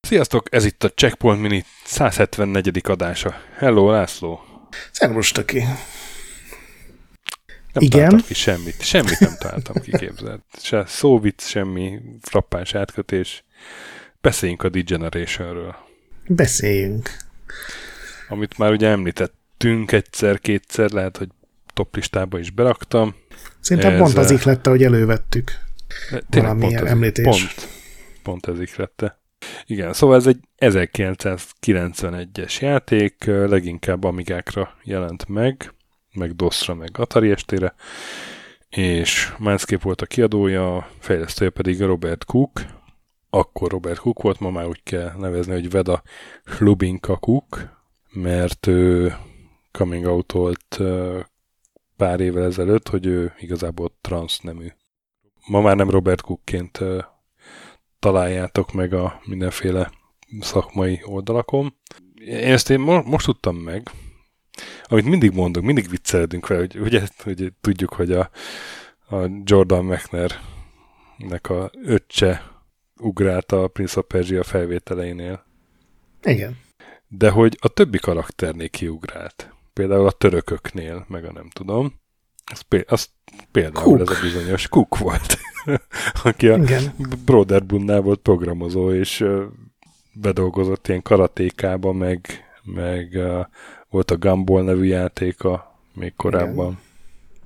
Sziasztok, ez itt a Checkpoint Mini 174. adása. Hello, László. Szervus, Töki. Nem Igen? találtam ki semmit. Semmit nem találtam ki, képzeld. Se szóvic, semmi frappáns átkötés. Beszéljünk a Degenerationről, Beszéljünk. amit már ugye említettünk egyszer-kétszer, lehet, hogy top listába is beraktam. Szerintem Ez, pont az eh, iklette, hogy elővettük. De Tényleg pont ez, említés. Pont, pont ez iklette. Igen, szóval ez egy 1991-es játék, ö, leginkább Amigákra jelent meg, meg DOS-ra, meg Atari estére, és Mindscape volt a kiadója, a fejlesztője pedig Robert Cook, akkor Robert Cook volt, ma már úgy kell nevezni, hogy Veda Hlubinka Cook, mert ő coming out volt pár évvel ezelőtt, hogy ő igazából transznemű. Ma már nem Robert Cookként találjátok meg a mindenféle szakmai oldalakon. Én ezt én mo- most tudtam meg, amit mindig mondunk, mindig viccelődünk vele, hogy ugye, hogy tudjuk, hogy a, a Jordan McNair-nek a öccse ugrált a Prince of Persia felvételeinél, Igen. de hogy a többi karakternél kiugrált. Például a törököknél, meg a nem tudom. Az, pé- az például Cook. ez a bizonyos Cook volt, aki a Igen. Broderbundnál volt programozó, és bedolgozott ilyen karatékába, meg, meg volt a Gumball nevű játéka még korábban.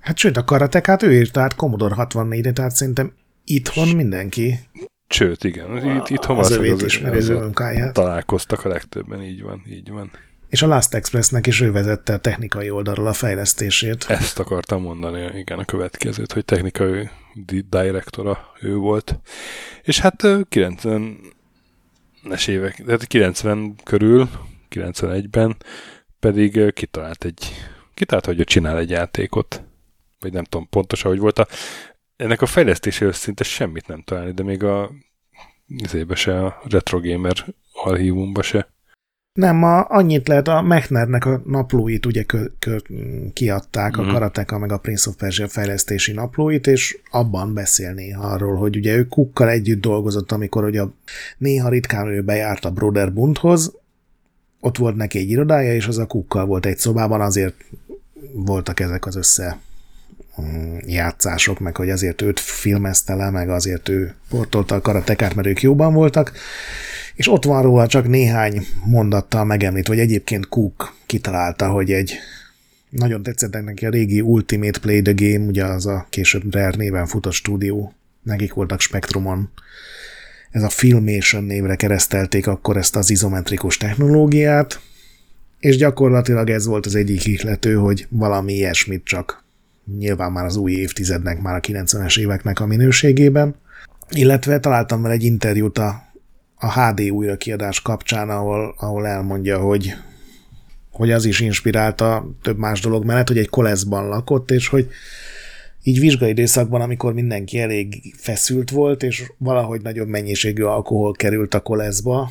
Hát sőt, a karatekát ő írta át Commodore 64-re, tehát szerintem itthon mindenki Sőt, igen, itt, itt az övét ismeri az ő munkáját. találkoztak a legtöbben, így van, így van. És a Last Expressnek is ő vezette a technikai oldalról a fejlesztését. Ezt akartam mondani, igen, a következőt, hogy technikai di- directora ő volt. És hát ö, 90-es évek, tehát 90 körül, 91-ben pedig kitalált egy, kitalált, hogy ő csinál egy játékot, vagy nem tudom pontosan, hogy volt a, ennek a fejlesztéséről szinte semmit nem találni, de még a izébe se, a Retro Gamer archívumba se. Nem, a, annyit lehet, a Mechnernek a naplóit ugye kö, kö, kiadták, Mhm. a Karateka meg a Prince of Persia fejlesztési naplóit, és abban beszél néha arról, hogy ugye ő Kukkal együtt dolgozott, amikor ugye néha ritkán ő bejárt a Broderbundhoz, ott volt neki egy irodája, és az a Kukkal volt egy szobában, azért voltak ezek az össze játszások, meg hogy azért őt filmezte le, meg azért ő portolta a karatekát, mert ők jóban voltak, és ott van róla csak néhány mondattal megemlít, hogy egyébként Cook kitalálta, hogy egy nagyon tetszett neki a régi Ultimate Play the Game, ugye az a később Rare néven futott stúdió, nekik voltak Spectrumon. Ez a Filmation névre keresztelték akkor ezt az izometrikus technológiát, és gyakorlatilag ez volt az egyik ihlető, hogy valami ilyesmit csak nyilván már az új évtizednek, már a 90-es éveknek a minőségében, illetve találtam vele egy interjút a a HD újrakiadás kapcsán, ahol, ahol elmondja, hogy, hogy az is inspirálta több más dolog mellett, hogy egy koleszban lakott, és hogy így vizsgai időszakban, amikor mindenki elég feszült volt, és valahogy nagyobb mennyiségű alkohol került a koleszba,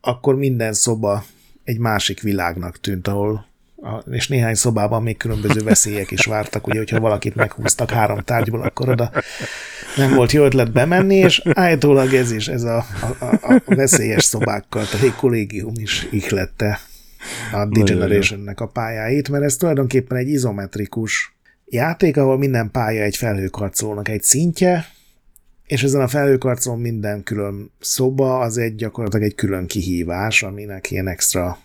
akkor minden szoba egy másik világnak tűnt, ahol és néhány szobában még különböző veszélyek is vártak, ugye, hogyha valakit meghúztak három tárgyból, akkor oda nem volt jó ötlet bemenni, és állítólag ez is, ez a, a, a, veszélyes szobákkal teli kollégium is ihlette a Degenerationnek a pályáit, mert ez tulajdonképpen egy izometrikus játék, ahol minden pálya egy felhőkarcolónak egy szintje, és ezen a felhőkarcolón minden külön szoba az egy gyakorlatilag egy külön kihívás, aminek ilyen extra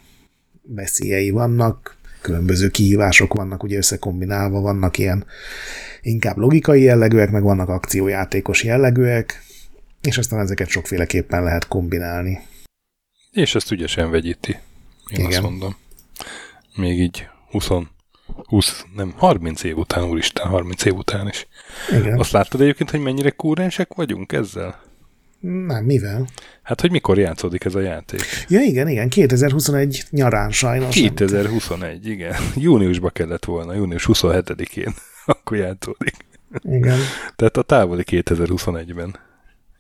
veszélyei vannak, különböző kihívások vannak, ugye összekombinálva vannak ilyen inkább logikai jellegűek, meg vannak akciójátékos jellegűek, és aztán ezeket sokféleképpen lehet kombinálni. És ezt ügyesen vegyíti. Én Igen. azt mondom. Még így 20, 20, nem, 30 év után, úristen, 30 év után is. Igen. Azt láttad egyébként, hogy mennyire kúrensek vagyunk ezzel? Nem, mivel? Hát, hogy mikor játszódik ez a játék? Ja, igen, igen, 2021 nyarán sajnos. 2021, igen. Júniusba kellett volna, június 27-én. Akkor játszódik. Igen. Tehát a távoli 2021-ben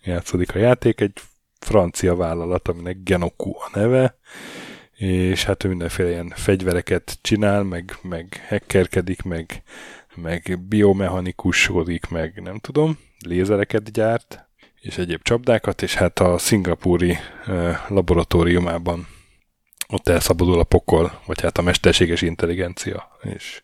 játszódik a játék. Egy francia vállalat, aminek Genoku a neve, és hát ő mindenféle ilyen fegyvereket csinál, meg, meg hackerkedik, meg, meg biomechanikusodik, meg nem tudom, lézereket gyárt, és egyéb csapdákat, és hát a szingapúri laboratóriumában ott elszabadul a pokol, vagy hát a mesterséges intelligencia, és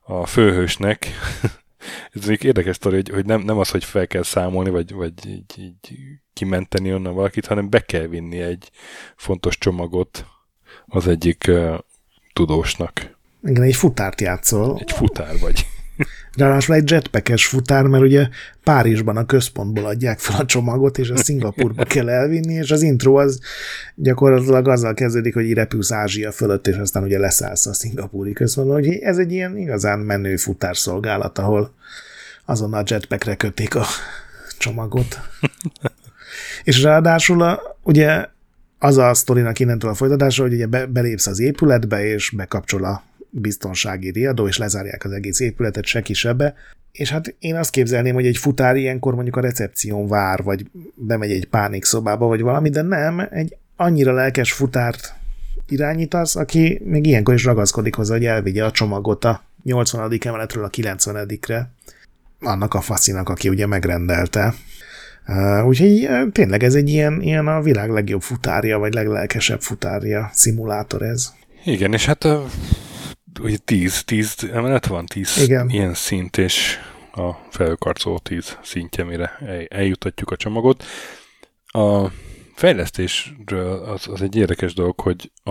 a főhősnek ez egy érdekes sztori, hogy, hogy nem, nem az, hogy fel kell számolni, vagy, vagy így, így kimenteni onnan valakit, hanem be kell vinni egy fontos csomagot az egyik uh, tudósnak. Igen, egy futárt játszol. Egy futár vagy. Ráadásul egy jetpackes futár, mert ugye Párizsban a központból adják fel a csomagot, és a Szingapurba kell elvinni, és az intro az gyakorlatilag azzal kezdődik, hogy repülsz Ázsia fölött, és aztán ugye leszállsz a szingapúri központból, hogy ez egy ilyen igazán menő futárszolgálat, ahol azon a jetpackre kötik a csomagot. és ráadásul a, ugye az a sztorinak innentől a folytatása, hogy ugye be, belépsz az épületbe, és bekapcsol a biztonsági riadó, és lezárják az egész épületet, se kisebbe. És hát én azt képzelném, hogy egy futár ilyenkor mondjuk a recepción vár, vagy bemegy egy pánikszobába, vagy valami, de nem, egy annyira lelkes futárt irányítasz, aki még ilyenkor is ragaszkodik hozzá, hogy elvigye a csomagot a 80. emeletről a 90-re, annak a faszinak, aki ugye megrendelte. Uh, úgyhogy uh, tényleg ez egy ilyen, ilyen a világ legjobb futárja, vagy leglelkesebb futárja szimulátor ez. Igen, és hát ugye 10, 10 emelet van, 10 Igen. ilyen szint, és a felőkarcoló 10 szintje, mire eljutatjuk a csomagot. A fejlesztésről az, az egy érdekes dolog, hogy a,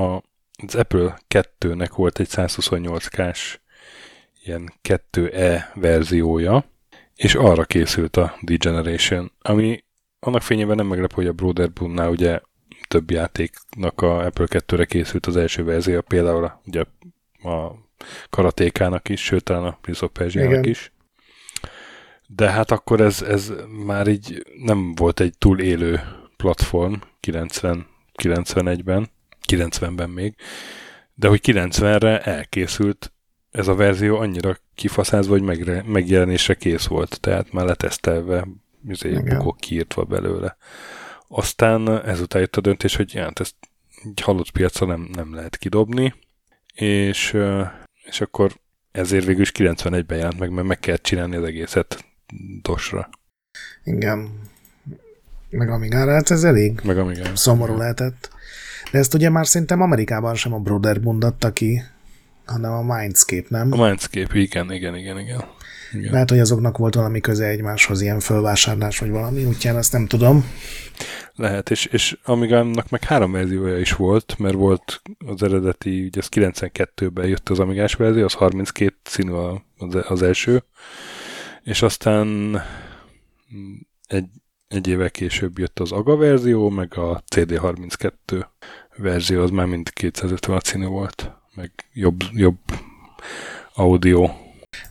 az Apple 2-nek volt egy 128K-s ilyen 2E verziója, és arra készült a Degeneration, ami annak fényében nem meglepő, hogy a Broderbund-nál ugye több játéknak a Apple 2-re készült az első verzió, például a, ugye a karatékának is, sőt talán a Prince of Persia-nak is. De hát akkor ez, ez már így nem volt egy túl élő platform 90, 91-ben, 90-ben még, de hogy 90-re elkészült ez a verzió annyira kifaszázva, hogy megre, megjelenésre kész volt, tehát már letesztelve, izé, bukok kiírtva belőle. Aztán ezután jött a döntés, hogy hát ezt egy halott piacra nem, nem lehet kidobni, és, és akkor ezért végül is 91-ben jelent meg, mert meg kellett csinálni az egészet dosra. Igen. Meg Amigára, hát ez elég meg Amigára. szomorú lehetett. De ezt ugye már szerintem Amerikában sem a Broderbund adta ki, hanem a Mindscape, nem? A Mindscape, igen, igen, igen, igen. Igen. Lehet, hogy azoknak volt valami köze egymáshoz, ilyen fölvásárlás vagy valami, úgyján azt nem tudom. Lehet, és, és Amigának meg három verziója is volt, mert volt az eredeti, ugye az 92-ben jött az Amigás verzió, az 32 színű az, első, és aztán egy, egy éve később jött az AGA verzió, meg a CD32 verzió, az már mind 256 színű volt, meg jobb, jobb audio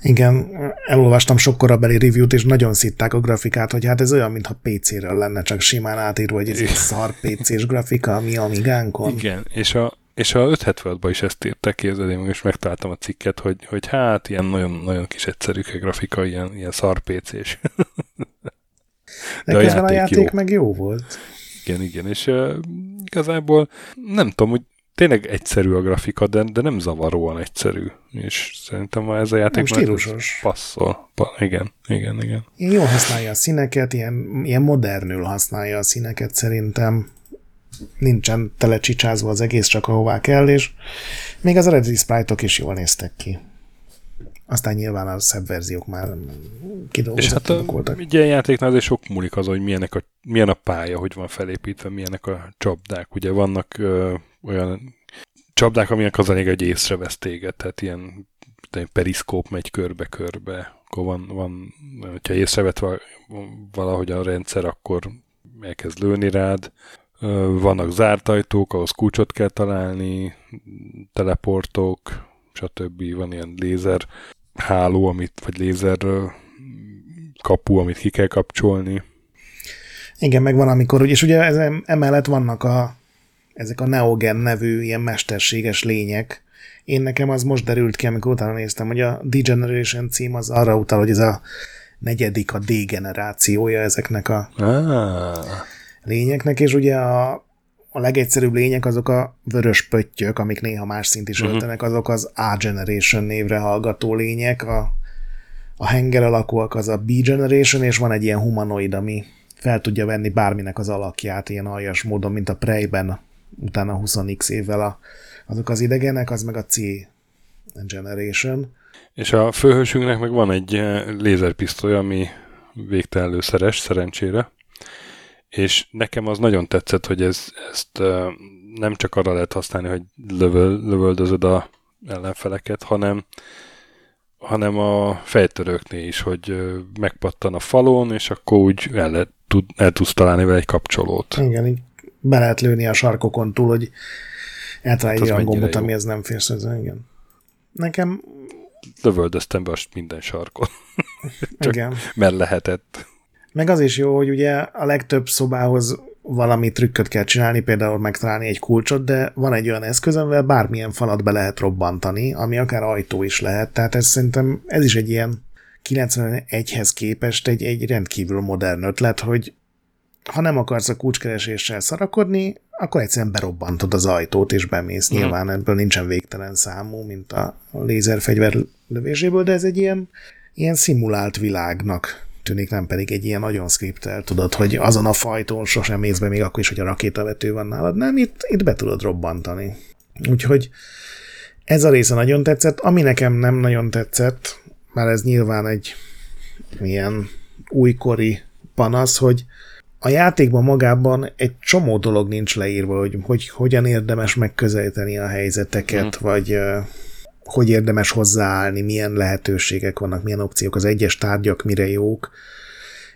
igen, elolvastam sok korabeli review-t, és nagyon szitták a grafikát, hogy hát ez olyan, mintha PC-ről lenne, csak simán átírva, hogy ez egy szar PC-s grafika, ami Amigánkon. Igen, és a, és a 576-ban is ezt írták, képzeld, én is megtaláltam a cikket, hogy, hogy hát ilyen nagyon, nagyon kis egyszerű a grafika, ilyen, ilyen szar PC-s. De, De a játék, a játék jó. meg jó volt. Igen, igen, és uh, igazából nem tudom, hogy tényleg egyszerű a grafika, de, de nem zavaróan egyszerű. És szerintem ma ez a játék stílusos. passzol. Pa, igen, igen, igen. Ilyen jól használja a színeket, ilyen, ilyen modernül használja a színeket szerintem. Nincsen telecsicsázva az egész, csak ahová kell, és még az eredeti sprite -ok is jól néztek ki. Aztán nyilván a szebb verziók már kidolgozottak hát voltak. Egy ilyen játéknál azért sok múlik az, hogy milyenek a, milyen a pálya, hogy van felépítve, milyenek a csapdák. Ugye vannak ö, olyan csapdák, aminek az a lényeg, hogy észrevesz téged, tehát ilyen periszkóp megy körbe-körbe, akkor van, van hogyha észrevet valahogy a rendszer, akkor elkezd lőni rád. Vannak zárt ajtók, ahhoz kulcsot kell találni, teleportok, stb. Van ilyen lézer háló, amit, vagy lézer kapu, amit ki kell kapcsolni. Igen, meg van amikor, és ugye ez, emellett vannak a, ezek a Neogen nevű ilyen mesterséges lények. Én nekem az most derült ki, amikor utána néztem, hogy a Degeneration cím az arra utal, hogy ez a negyedik, a D-generációja ezeknek a ah. lényeknek, és ugye a, a legegyszerűbb lények azok a vörös pöttyök, amik néha más szint is öltenek, azok az A-Generation névre hallgató lények, a, a henger alakúak az a B-Generation, és van egy ilyen humanoid, ami fel tudja venni bárminek az alakját ilyen aljas módon, mint a Prey-ben utána 20x évvel a, azok az idegenek, az meg a C Generation. És a főhősünknek meg van egy eh, lézerpisztoly, ami végtelen lőszeres, szerencsére. És nekem az nagyon tetszett, hogy ez, ezt eh, nem csak arra lehet használni, hogy lövöl, lövöldözöd a ellenfeleket, hanem hanem a fejtörőknél is, hogy eh, megpattan a falon, és akkor úgy el, lehet, tud, el tudsz találni vele egy kapcsolót. Igen, így be lehet lőni a sarkokon túl, hogy eltalálja hát a gombot, ami ez nem férsz. Igen. Nekem... Lövöldöztem be minden sarkon. Csak Igen. mert lehetett. Meg az is jó, hogy ugye a legtöbb szobához valami trükköt kell csinálni, például megtalálni egy kulcsot, de van egy olyan eszköz, amivel bármilyen falat be lehet robbantani, ami akár ajtó is lehet. Tehát ez szerintem ez is egy ilyen 91-hez képest egy, egy rendkívül modern ötlet, hogy ha nem akarsz a kulcskereséssel szarakodni, akkor egyszerűen berobbantod az ajtót, és bemész. Mm. Nyilván ebből nincsen végtelen számú, mint a lézerfegyver lövéséből, de ez egy ilyen, ilyen szimulált világnak tűnik, nem pedig egy ilyen nagyon skriptel, tudod, hogy azon a fajtón sosem mész be, még akkor is, hogy a rakétavető van nálad. Nem, itt, itt be tudod robbantani. Úgyhogy ez a része nagyon tetszett. Ami nekem nem nagyon tetszett, már ez nyilván egy ilyen újkori panasz, hogy a játékban magában egy csomó dolog nincs leírva, hogy, hogy hogyan érdemes megközelíteni a helyzeteket, mm. vagy uh, hogy érdemes hozzáállni, milyen lehetőségek vannak, milyen opciók, az egyes tárgyak mire jók.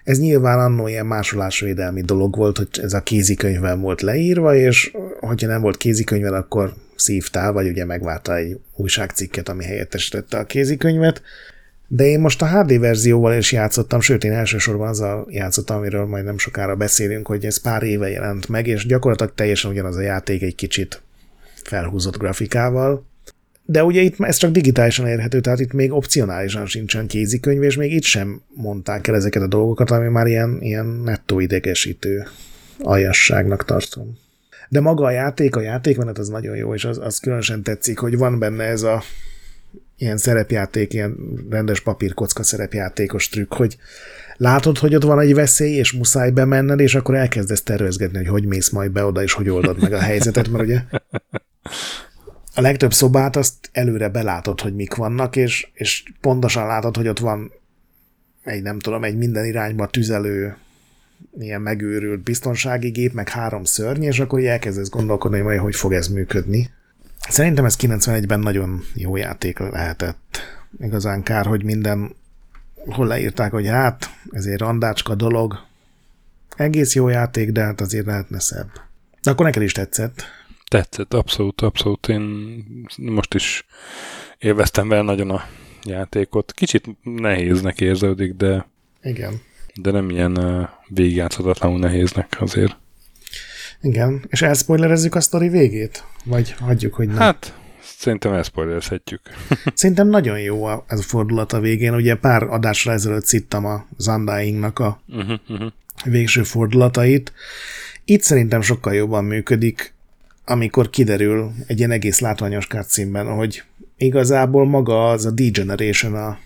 Ez nyilván annó ilyen másolásvédelmi dolog volt, hogy ez a kézikönyvben volt leírva, és hogyha nem volt kézikönyvvel, akkor szívtál, vagy ugye megvárta egy újságcikket, ami helyettesítette a kézikönyvet. De én most a HD verzióval is játszottam, sőt én elsősorban azzal játszottam, amiről majd nem sokára beszélünk, hogy ez pár éve jelent meg, és gyakorlatilag teljesen ugyanaz a játék egy kicsit felhúzott grafikával. De ugye itt ez csak digitálisan érhető, tehát itt még opcionálisan sincsen kézikönyv, és még itt sem mondták el ezeket a dolgokat, ami már ilyen, ilyen nettó idegesítő aljasságnak tartom. De maga a játék, a játékmenet az nagyon jó, és az, az különösen tetszik, hogy van benne ez a ilyen szerepjáték, ilyen rendes papírkocka szerepjátékos trükk, hogy látod, hogy ott van egy veszély, és muszáj bemenned, és akkor elkezdesz tervezgetni, hogy hogy mész majd be oda, és hogy oldod meg a helyzetet, mert ugye a legtöbb szobát azt előre belátod, hogy mik vannak, és, és pontosan látod, hogy ott van egy, nem tudom, egy minden irányba tüzelő ilyen megőrült biztonsági gép, meg három szörny, és akkor elkezdesz gondolkodni, hogy hogy fog ez működni. Szerintem ez 91-ben nagyon jó játék lehetett. Igazán kár, hogy minden hol leírták, hogy hát, ez egy randácska dolog. Egész jó játék, de hát azért lehetne szebb. De akkor neked is tetszett. Tetszett, abszolút, abszolút. Én most is élveztem vele nagyon a játékot. Kicsit nehéznek érződik, de... Igen. De nem ilyen végigjátszhatatlanul nehéznek azért. Igen, és elspoilerezzük a sztori végét? Vagy hagyjuk, hogy nem? Hát, szerintem elspoilerezhetjük. szerintem nagyon jó ez a fordulat a végén. Ugye pár adásra ezelőtt szittam a Undying-nak a uh-huh, uh-huh. végső fordulatait. Itt szerintem sokkal jobban működik, amikor kiderül egy ilyen egész látványos cutscene hogy igazából maga az a Degeneration a,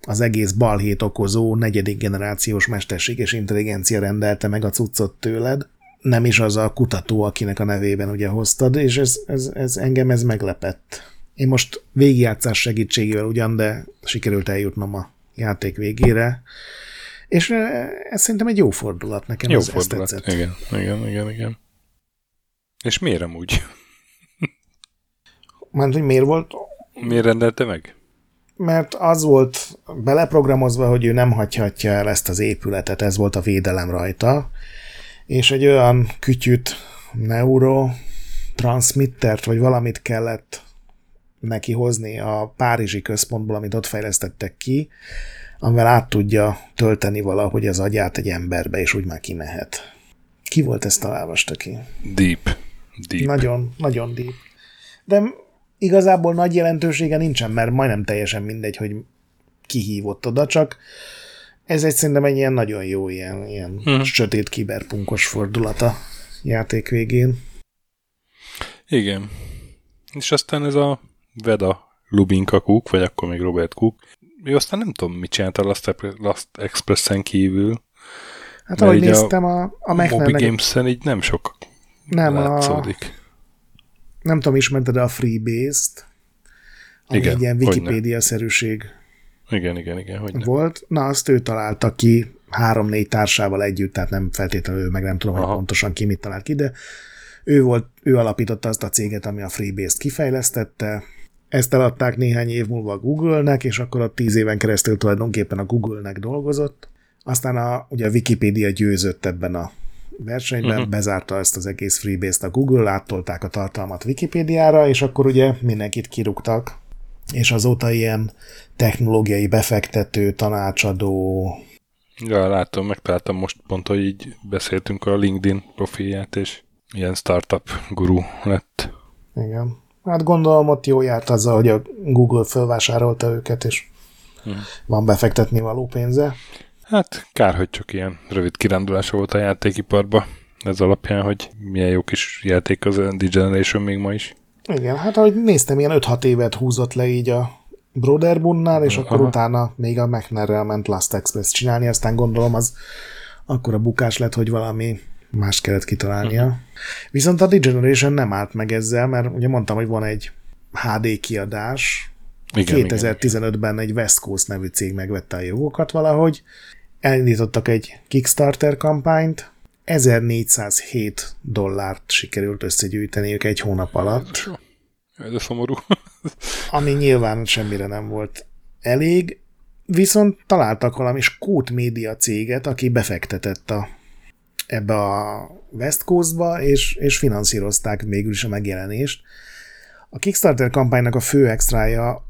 az egész balhét okozó negyedik generációs mesterséges intelligencia rendelte meg a cuccot tőled, nem is az a kutató, akinek a nevében ugye hoztad, és ez, ez, ez engem ez meglepett. Én most végigjátszás segítségével ugyan, de sikerült eljutnom a játék végére, és ez szerintem egy jó fordulat nekem. Jó ez, fordulat, ez igen, igen, igen, igen. És miért amúgy? Mert hogy miért volt? Miért rendelte meg? Mert az volt beleprogramozva, hogy ő nem hagyhatja el ezt az épületet, ez volt a védelem rajta, és egy olyan kütyüt, neurotransmittert, vagy valamit kellett neki hozni a Párizsi központból, amit ott fejlesztettek ki, amivel át tudja tölteni valahogy az agyát egy emberbe, és úgy már kimehet. Ki volt ezt találvasta ki? Deep. Deep. Nagyon, nagyon deep. De igazából nagy jelentősége nincsen, mert majdnem teljesen mindegy, hogy kihívott oda, csak ez egy szerintem egy ilyen nagyon jó, ilyen, ilyen hmm. sötét kiberpunkos fordulata játék végén. Igen. És aztán ez a Veda Lubinka Cook, vagy akkor még Robert Cook, ő aztán nem tudom, mit csinált a Last, Last Express-en kívül. Hát ahogy néztem, a, a Moby Games-en így nem sok nem látszódik. A, nem tudom, ismerted a Freebase-t, ami igen, egy ilyen Wikipedia-szerűség igen, igen, igen. Hogy volt. Na, azt ő találta ki három-négy társával együtt, tehát nem feltétlenül, meg nem tudom, Aha. hogy pontosan ki mit talált ki, de ő, volt, ő alapította azt a céget, ami a Freebase-t kifejlesztette, ezt eladták néhány év múlva a Google-nek, és akkor a tíz éven keresztül tulajdonképpen a Google-nek dolgozott. Aztán a, ugye a Wikipedia győzött ebben a versenyben, uh-huh. bezárta ezt az egész Freebase-t a Google, áttolták a tartalmat Wikipédiára, és akkor ugye mindenkit kirúgtak, és azóta ilyen technológiai befektető, tanácsadó... Ja, látom, megtaláltam most pont, hogy így beszéltünk a LinkedIn profilját, és ilyen startup guru lett. Igen. Hát gondolom ott jó járt azzal, hogy a Google felvásárolta őket, és hmm. van befektetni való pénze. Hát kár, hogy csak ilyen rövid kirándulása volt a játékiparba. Ez alapján, hogy milyen jó kis játék az Degeneration még ma is. Igen, hát ahogy néztem, ilyen 5-6 évet húzott le így a Broderbunnál, és akkor Aha. utána még a McNair-rel ment Last Express csinálni, aztán gondolom az akkor a bukás lett, hogy valami más kellett kitalálnia. Uh-huh. Viszont a Degeneration nem állt meg ezzel, mert ugye mondtam, hogy van egy HD kiadás, igen, 2015-ben egy West Coast nevű cég megvette a jogokat valahogy, elindítottak egy Kickstarter kampányt, 1407 dollárt sikerült összegyűjteniük egy hónap alatt. Ez a szomorú. ami nyilván semmire nem volt elég, viszont találtak valami Skót média céget, aki befektetett a, ebbe a West Coastba, és, és finanszírozták végül is a megjelenést. A Kickstarter kampánynak a fő extrája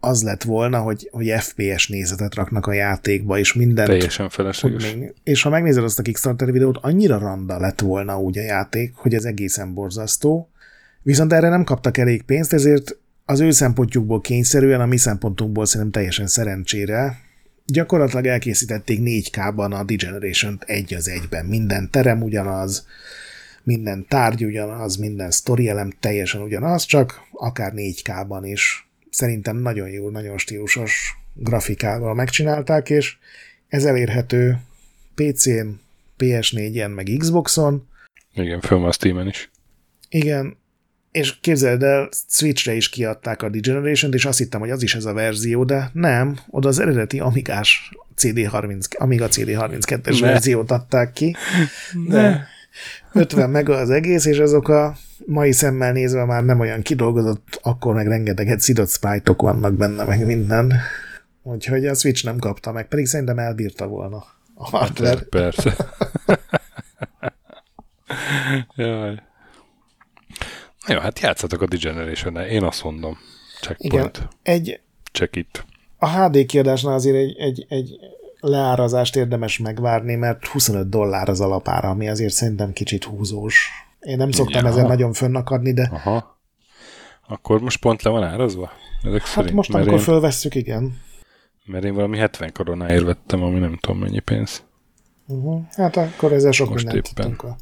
az lett volna, hogy, hogy FPS nézetet raknak a játékba, és mindent... Teljesen felesleges. Még, és ha megnézed azt a Kickstarter videót, annyira randa lett volna úgy a játék, hogy ez egészen borzasztó. Viszont erre nem kaptak elég pénzt, ezért az ő szempontjukból kényszerűen, a mi szempontunkból szerintem teljesen szerencsére, gyakorlatilag elkészítették 4K-ban a Degeneration-t egy az egyben. Minden terem ugyanaz, minden tárgy ugyanaz, minden sztori elem teljesen ugyanaz, csak akár 4K-ban is szerintem nagyon jó, nagyon stílusos grafikával megcsinálták, és ez elérhető PC-n, PS4-en, meg Xboxon. Igen, föl a Steam-en is. Igen, és képzeld el, Switchre is kiadták a Degeneration-t, és azt hittem, hogy az is ez a verzió, de nem, oda az eredeti Amigás CD30, Amiga CD32-es verziót adták ki. De ne. 50 meg az egész, és azok a mai szemmel nézve már nem olyan kidolgozott, akkor meg rengeteget szidott spite vannak benne, meg minden. Úgyhogy a Switch nem kapta meg, pedig szerintem elbírta volna a hardware. Hát, persze. Jaj. Jó, hát játszatok a degeneration -nel. én azt mondom. Checkpoint. Igen, egy... Check it. A HD kiadásnál azért egy, egy, egy leárazást érdemes megvárni, mert 25 dollár az alapára, ami azért szerintem kicsit húzós. Én nem szoktam ja. ezen nagyon fönnakadni, de... Aha. Akkor most pont le van árazva? Ezek hát szerint, most, amikor én... fölvesszük, igen. Mert én valami 70 koronáért vettem, ami nem tudom mennyi pénz. Uh-huh. Hát akkor ezzel sok most mindent éppen. tudtunk a,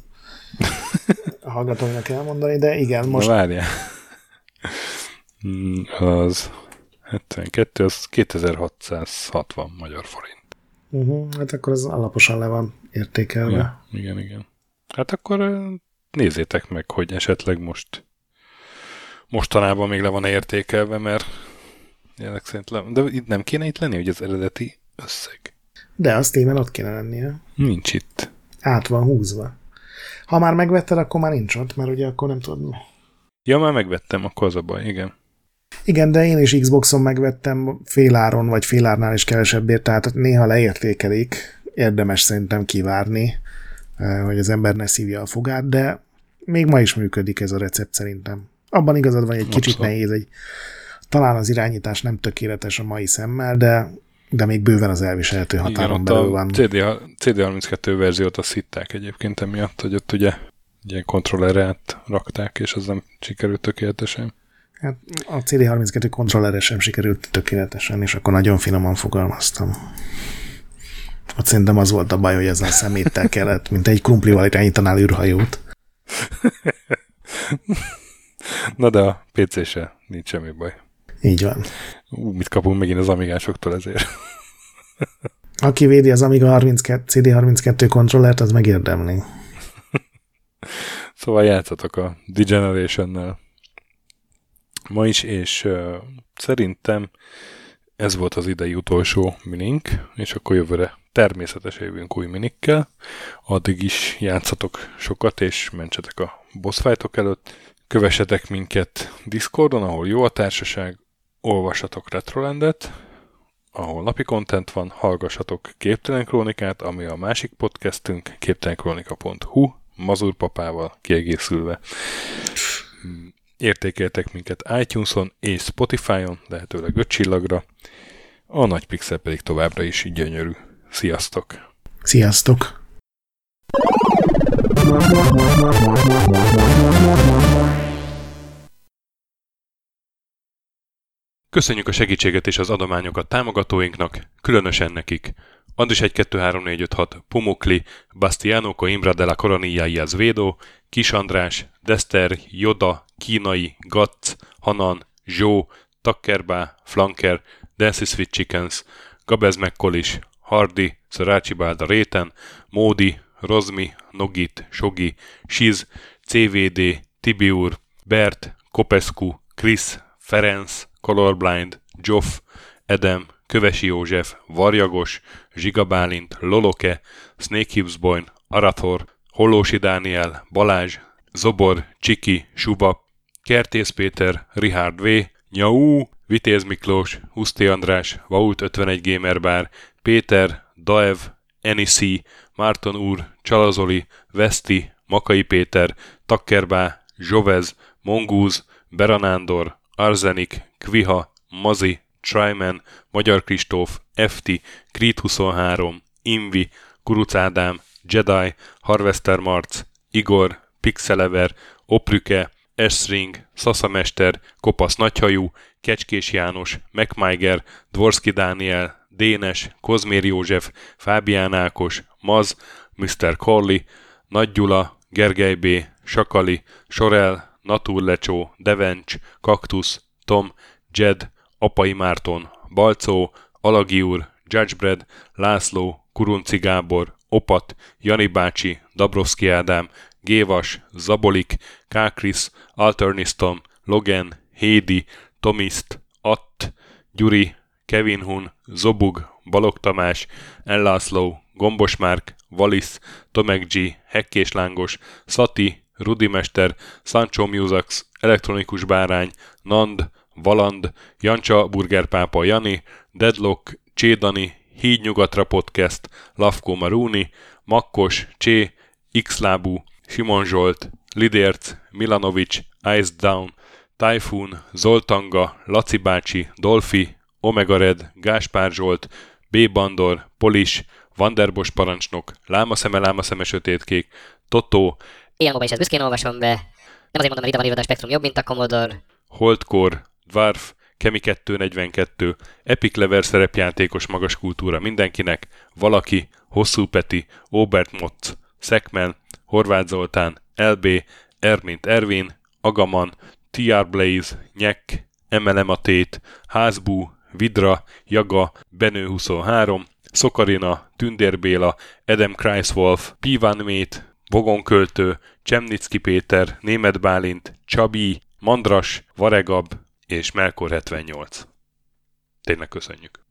a hallgatóinak elmondani, de igen, most... Na várjál. Hmm, az 72, az 2660 magyar forint. Uh-huh. Hát akkor az alaposan le van értékelve. Ja, igen, igen. Hát akkor nézzétek meg, hogy esetleg most mostanában még le van értékelve, mert jelenleg szerint le, de itt nem kéne itt lenni, hogy az eredeti összeg. De azt steam ott kéne lennie. Nincs itt. Át van húzva. Ha már megvetted, akkor már nincs ott, mert ugye akkor nem tudod. Ja, már megvettem, akkor az a baj, igen. Igen, de én is Xboxon megvettem féláron, vagy félárnál is kevesebbért, tehát néha leértékelik, érdemes szerintem kivárni, eh, hogy az ember ne szívja a fogát, de még ma is működik ez a recept szerintem. Abban igazad van, egy Abszolút. kicsit nehéz, egy, talán az irányítás nem tökéletes a mai szemmel, de de még bőven az elviselhető határon Igen, belül van. CD, CD32 verziót azt hitták egyébként emiatt, hogy ott ugye ilyen kontrollerre rakták, és az nem sikerült tökéletesen. Hát a CD32 kontrollerre sem sikerült tökéletesen, és akkor nagyon finoman fogalmaztam. Ott szerintem az volt a baj, hogy ezzel szeméttel kellett, mint egy krumplival irányítanál űrhajót. Na de a PC-se nincs semmi baj. Így van. Ú, mit kapunk megint az amigásoktól ezért. Aki védi az Amiga 32, CD32 kontrollert, az megérdemli. Szóval játszatok a Degeneration-nel ma is, és uh, szerintem ez volt az idei utolsó minink, és akkor jövőre természetesen jövünk új minikkel. Addig is játszatok sokat, és mentsetek a boss előtt. Kövessetek minket Discordon, ahol jó a társaság, olvassatok Retrolandet, ahol napi content van, hallgassatok Képtelen Krónikát, ami a másik podcastünk, képtelenkrónika.hu, Mazur papával kiegészülve. Értékeltek minket iTunes-on és Spotify-on, lehetőleg 5 csillagra. A nagy pixel pedig továbbra is így gyönyörű. Sziasztok! Sziasztok! Köszönjük a segítséget és az adományokat támogatóinknak, különösen nekik. Andris 1 2 3 4 5 6 Pumukli, Bastiano Coimbra de la Coronilla Azvedo, Kis András, Dester, Joda, Kínai, Gatz, Hanan, Zsó, Takkerbá, Flanker, Dancy Sweet Chickens, Gabez Mekkolis, Hardy, Szarácsi Bálda Réten, Módi, Rozmi, Nogit, Sogi, Siz, CVD, Tibiur, Bert, Kopescu, Chris, Ferenc, Colorblind, Joff, Edem, Kövesi József, Varjagos, Zsigabálint, Loloke, Snake Hibsboyn, Arathor, Hollósi Dániel, Balázs, Zobor, Csiki, Suba, Kertész Péter, Richard V, Nyau, Vitéz Miklós, Huszti András, Vault 51 Gamer Bar, Péter, Daev, Enisi, Márton úr, Csalazoli, Veszti, Makai Péter, Takkerbá, Zsovez, Mongúz, Beranándor, Arzenik, Kviha, Mazi, Tryman, Magyar Kristóf, FT, Creed 23, Invi, Kuruc Ádám, Jedi, Harvester Marc, Igor, Pixelever, Oprüke, Esring, Szaszamester, Kopasz Nagyhajú, Kecskés János, MacMiger, Dvorski Dániel, Dénes, Kozmér József, Fábián Ákos, Maz, Mr. Corley, Nagy Gyula, Gergely B., Sakali, Sorel, Naturlecsó, Devencs, Kaktusz, Tom, Jed, Apai Márton, Balcó, Alagi úr, Judgebred, László, Kurunci Gábor, Opat, Jani bácsi, Dabrowski Ádám, Gévas, Zabolik, Kákris, Alternistom, Logan, Hédi, Tomiszt, Att, Gyuri, Kevin Hun, Zobug, Balog Tamás, Ellászló, Gombos Márk, Valisz, Tomek G, Hekkés Lángos, Szati, Rudimester, Sancho Musax, Elektronikus Bárány, Nand, Valand, Jancsa Burgerpápa Jani, Deadlock, Csédani, Híd Nyugatra Podcast, Lavko Maruni, Makkos, Csé, Xlábú, Simon Zsolt, Lidérc, Milanovic, Ice Down, Typhoon, Zoltanga, Laci bácsi, Dolfi, Omega Red, Gáspár Zsolt, B. Bandor, Polis, Vanderbos parancsnok, Lámaszeme, Lámaszeme sötétkék, Totó, Ilyen is ezt büszkén olvasom be. Nem azért mondom, mert ide van a Spektrum jobb, mint a Commodore. Holdcore, Dwarf, Kemi 242, Epic Lever szerepjátékos magas kultúra mindenkinek, Valaki, Hosszú Peti, Obert Motz, Szekmen, Horváth Zoltán, LB, Ermint Ervin, Agaman, TR Blaze, Nyek, MLM a Házbú, Vidra, Jaga, Benő 23, Szokarina, Tündér Béla, Adam Kreiswolf, Pivan Mét, Vogonköltő, Csemnicki Péter, Német Bálint, Csabi, Mandras, Varegab és Melkor 78. Tényleg köszönjük!